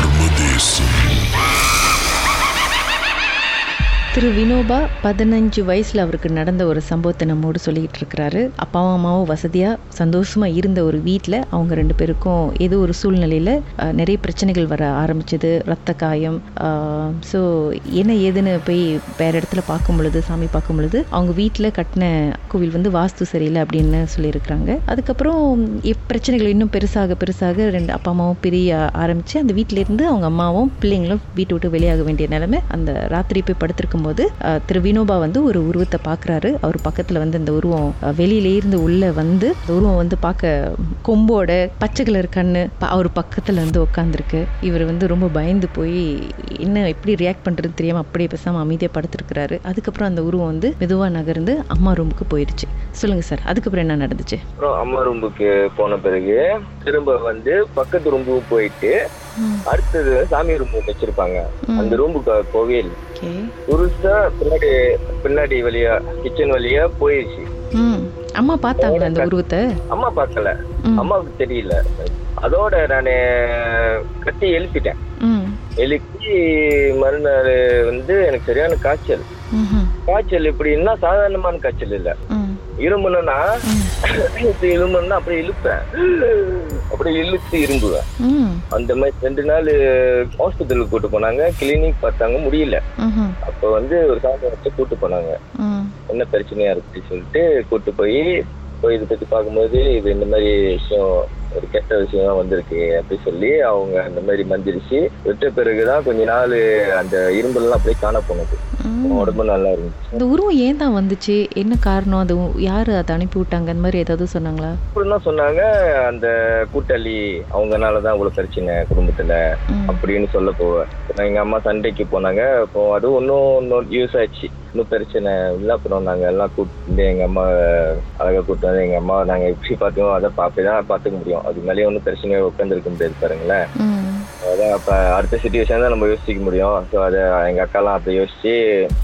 arma desse. திரு வினோபா பதினஞ்சு வயசில் அவருக்கு நடந்த ஒரு சம்பவத்தை நம்மோடு சொல்லிக்கிட்டு இருக்கிறாரு. அப்பாவும் அம்மாவும் வசதியாக சந்தோஷமாக இருந்த ஒரு வீட்டில் அவங்க ரெண்டு பேருக்கும் ஏதோ ஒரு சூழ்நிலையில் நிறைய பிரச்சனைகள் வர ஆரம்பிச்சது. ரத்த காயம் ஸோ என்ன ஏதுன்னு போய் வேறு இடத்துல பார்க்கும் பொழுது சாமி பார்க்கும் பொழுது அவங்க வீட்டில் கட்டின கோவில் வந்து வாஸ்து சரியில்லை அப்படின்னு சொல்லியிருக்கிறாங்க. அதுக்கப்புறம் பிரச்சனைகள் இன்னும் பெருசாக பெருசாக ரெண்டு அப்பா அம்மாவும் பிரிய ஆரம்பித்து அந்த வீட்டிலேருந்து அவங்க அம்மாவும் பிள்ளைங்களும் வீட்டை விட்டு வெளியாக வேண்டிய நிலைமை அந்த ராத்திரி போய் படுத்திருக்கும் போது திரு வினோபா வந்து ஒரு உருவத்தை பார்க்குறாரு அவர் பக்கத்தில் வந்து அந்த உருவம் வெளியிலேருந்து உள்ளே இருந்து வந்து அந்த உருவம் வந்து பார்க்க கொம்போட பச்சை கலர் கண்ணு ப- அவர் பக்கத்தில் வந்து உட்காந்துருக்கு இவர் வந்து ரொம்ப பயந்து போய் என்ன எப்படி ரியாக்ட் பண்ணுறது தெரியாமல் அப்படியே பேசாமல் அமைதியாக படுத்துருக்கிறாரு. அதுக்கப்புறம் அந்த உருவம் வந்து மெதுவாக நகர்ந்து அம்மா ரூமுக்கு போயிடுச்சு சொல்லுங்கள் சார் அதுக்கப்புறம் என்ன நடந்துச்சு? அப்புறம் அம்மா ரூமுக்கு போன பிறகு திரும்ப வந்து பக்கத்து ரூமுக்கு போயிட்டு அடுத்தது சாமி ரூம் வச்சிருப்பாங்க. அந்த ரூமுக்கு கோவில் புதுசா பின்னாடி பின்னாடி வழியா கிச்சன் வழியா போயிடுச்சு அம்மா பார்த்தாங்களா அந்த உருவத்தை? அம்மா பார்க்கல. அம்மாவுக்கு தெரியல. அதோட நானு கட்டி எழுப்பிட்டேன். எழுப்பி மறுநாள் வந்து எனக்கு சரியான காய்ச்சல். காய்ச்சல் எப்படின்னா சாதாரணமான காய்ச்சல் இல்ல. இரும்புனா இரும்புனா அப்படியே இழுப்பேன். அப்படியே இழுத்து இரும்புவேன். அந்த மாதிரி ரெண்டு நாள் ஹாஸ்பிட்டலுக்கு கூட்டு போனாங்க. கிளினிக் பார்த்தாங்க முடியல. அப்போ வந்து ஒரு வச்சு கூட்டு போனாங்க. என்ன பிரச்சனையா இருக்கு சொல்லிட்டு கூட்டு போய் போய் இதை பத்தி பார்க்கும்போது இது இந்த மாதிரி விஷயம் ஒரு கெட்ட விஷயம் வந்திருக்கு அப்படி சொல்லி அவங்க அந்த மாதிரி மந்திரிச்சு விட்ட பிறகுதான் கொஞ்ச நாள் அந்த இரும்பெல்லாம் அப்படியே காண போனது. உடம்பு நல்லா இருந்துச்சு. இந்த உருவம் ஏன் தான் வந்துச்சு? என்ன காரணம்? அது யாரு அதை அனுப்பி விட்டாங்க? அந்த மாதிரி ஏதாவது சொன்னாங்களா? தான் சொன்னாங்க அந்த கூட்டாளி அவங்கனாலதான் இவ்வளவு பிரச்சனை குடும்பத்துல. அப்படின்னு சொல்ல போவேன் எங்க அம்மா சண்டைக்கு போனாங்க. அப்போ அது ஒன்றும் இன்னும் யூஸ் ஆச்சு இன்னும் பிரச்சனை இல்லை. அப்புறம் நாங்க எல்லாம் கூப்பிட்டு எங்க அம்மா அழகா கூப்பிட்டு வந்து எங்க அம்மா நாங்க எப்படி பார்த்தோம் அதை பார்த்து தான் பார்த்துக்க முடியும். அது மேலேயே ஒன்றும் பிரச்சனையை உட்காந்துருக்க முடியாது பாருங்களேன். அதான் அப்ப அடுத்த சுச்சுவேஷன் தான் நம்ம யோசிக்க முடியும். ஸோ அதை எங்க அக்காலாம் அப்படி யோசிச்சு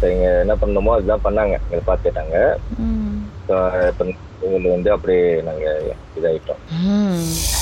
சரிங்க என்ன பண்ணணுமோ அதுதான் பண்ணாங்க. எங்களை பார்த்துட்டாங்க. ஸோ இப்போ வந்து அப்படியே நாங்க இதாயிட்டோம். ம். மர்மமான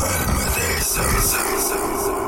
Verme de